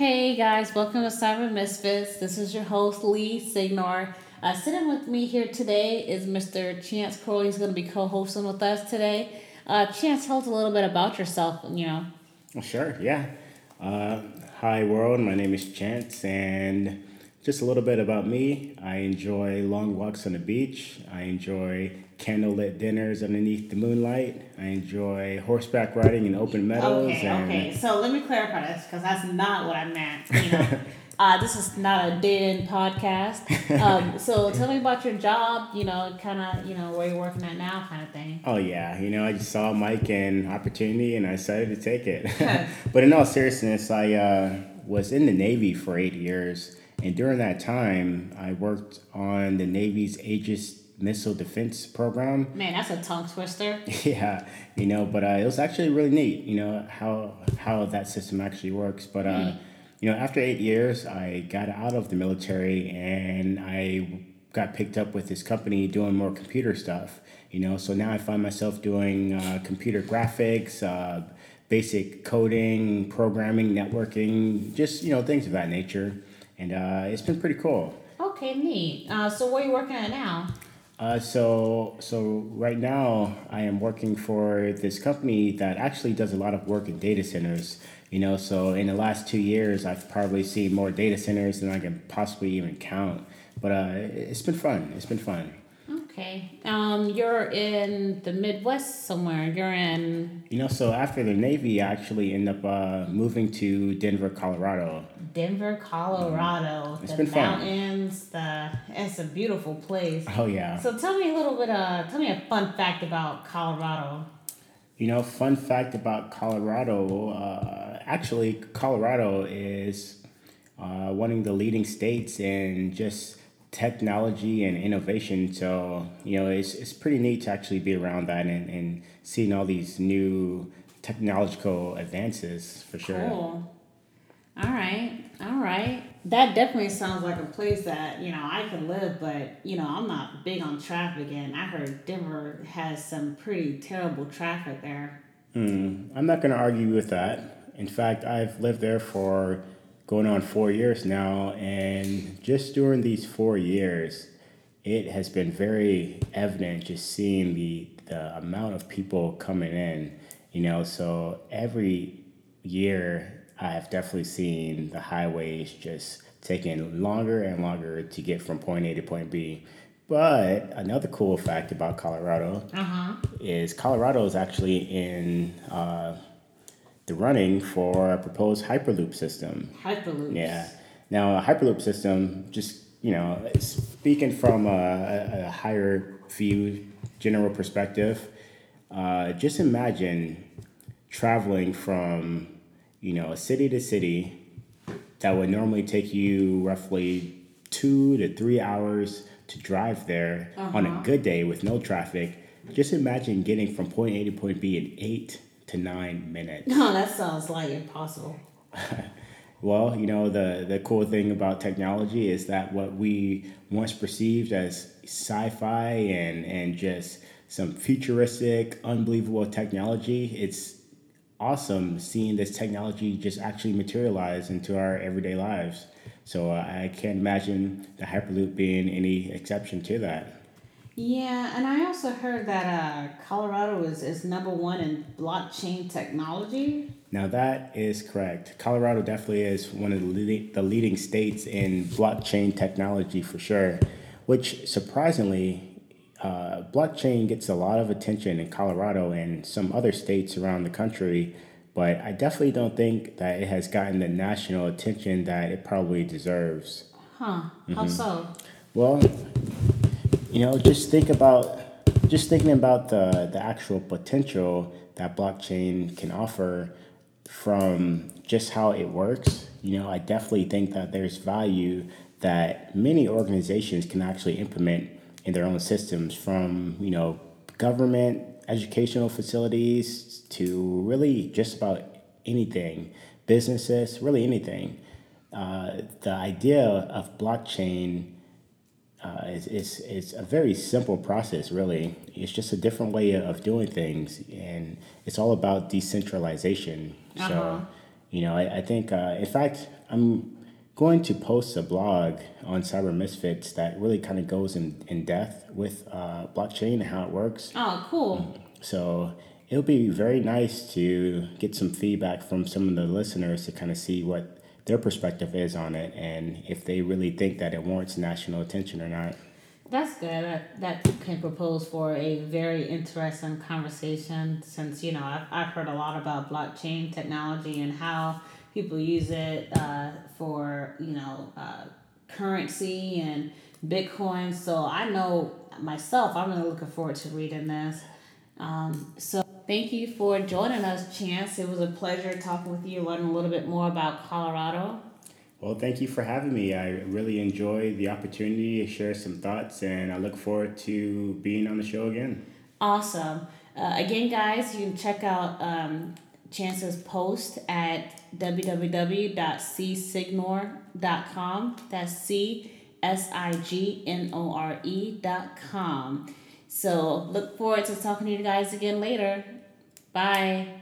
Hey guys, welcome to Cyber Misfits. This is your host Lee Signore. Uh, sitting with me here today is Mr. Chance Crowley. He's going to be co-hosting with us today. Uh, Chance, tell us a little bit about yourself. You know. Sure. Yeah. Uh, hi world. My name is Chance, and just a little bit about me. I enjoy long walks on the beach. I enjoy candlelit dinners underneath the moonlight. I enjoy horseback riding in open meadows. Okay, okay. So let me clarify this because that's not what I meant. You know, uh, this is not a dead end podcast. Um, so tell me about your job. You know, kind of, you know, where you're working at now, kind of thing. Oh yeah, you know, I just saw Mike and opportunity, and I decided to take it. but in all seriousness, I uh, was in the Navy for eight years. And during that time, I worked on the Navy's Aegis missile defense program. Man, that's a tongue twister. yeah, you know, but uh, it was actually really neat, you know, how how that system actually works. But uh, mm. you know, after eight years, I got out of the military and I got picked up with this company doing more computer stuff. You know, so now I find myself doing uh, computer graphics. Uh, basic coding, programming, networking, just you know things of that nature and uh, it's been pretty cool. Okay, neat. Uh, so what are you working at now? Uh, so so right now I am working for this company that actually does a lot of work in data centers. You know, so in the last two years, I've probably seen more data centers than I can possibly even count. But uh, it's been fun. It's been fun. Okay. Um, you're in the Midwest somewhere. You're in. You know, so after the Navy, I actually end up uh, moving to Denver, Colorado. Denver, Colorado. Mm-hmm. It's the been mountains, fun. The it's a beautiful place. Oh yeah. So tell me a little bit. Uh, tell me a fun fact about Colorado. You know, fun fact about Colorado. Uh, actually, Colorado is uh, one of the leading states in just technology and innovation. So, you know, it's, it's pretty neat to actually be around that and, and seeing all these new technological advances for sure. Cool. All right. All right. That definitely sounds like a place that, you know, I could live, but, you know, I'm not big on traffic and I heard Denver has some pretty terrible traffic there. Hmm. I'm not going to argue with that. In fact, I've lived there for going on four years now. And just during these four years, it has been very evident just seeing the, the amount of people coming in, you know. So every year, I've definitely seen the highways just taking longer and longer to get from point A to point B. But another cool fact about Colorado uh-huh. is Colorado is actually in uh, the running for a proposed Hyperloop system. Hyperloop. Yeah. Now, a Hyperloop system, just, you know, speaking from a, a higher view, general perspective, uh, just imagine traveling from, you know, a city to city that would normally take you roughly two to three hours to drive there uh-huh. on a uh-huh. good day with no traffic. Just imagine getting from point A to point B in eight to nine minutes. No, that sounds like impossible. well, you know, the, the cool thing about technology is that what we once perceived as sci fi and, and just some futuristic, unbelievable technology, it's awesome seeing this technology just actually materialize into our everyday lives. So uh, I can't imagine the Hyperloop being any exception to that. Yeah, and I also heard that uh, Colorado is, is number one in blockchain technology. Now that is correct. Colorado definitely is one of the leading, the leading states in blockchain technology for sure, which surprisingly, uh, blockchain gets a lot of attention in Colorado and some other states around the country, but I definitely don't think that it has gotten the national attention that it probably deserves. Huh? How mm-hmm. so? Well, you know, just think about just thinking about the the actual potential that blockchain can offer from just how it works. You know, I definitely think that there's value that many organizations can actually implement in their own systems from, you know, government, educational facilities to really just about anything, businesses, really anything. Uh, the idea of blockchain uh, it's, it's, it's a very simple process, really. It's just a different way of doing things, and it's all about decentralization. Uh-huh. So, you know, I, I think, uh, in fact, I'm going to post a blog on Cyber Misfits that really kind of goes in, in depth with uh, blockchain and how it works. Oh, cool. So it'll be very nice to get some feedback from some of the listeners to kind of see what their perspective is on it and if they really think that it warrants national attention or not. That's good. That, that can propose for a very interesting conversation since, you know, I've, I've heard a lot about blockchain technology and how people use it uh, for, you know, uh, currency and Bitcoin. So I know myself, I'm really looking forward to reading this. Um, so thank you for joining us, Chance. It was a pleasure talking with you, learning a little bit more about Colorado. Well, thank you for having me. I really enjoy the opportunity to share some thoughts, and I look forward to being on the show again. Awesome. Uh, again, guys, you can check out um, Chance's post at www.csignore.com. That's C S I G N O R E.com. So look forward to talking to you guys again later. Bye.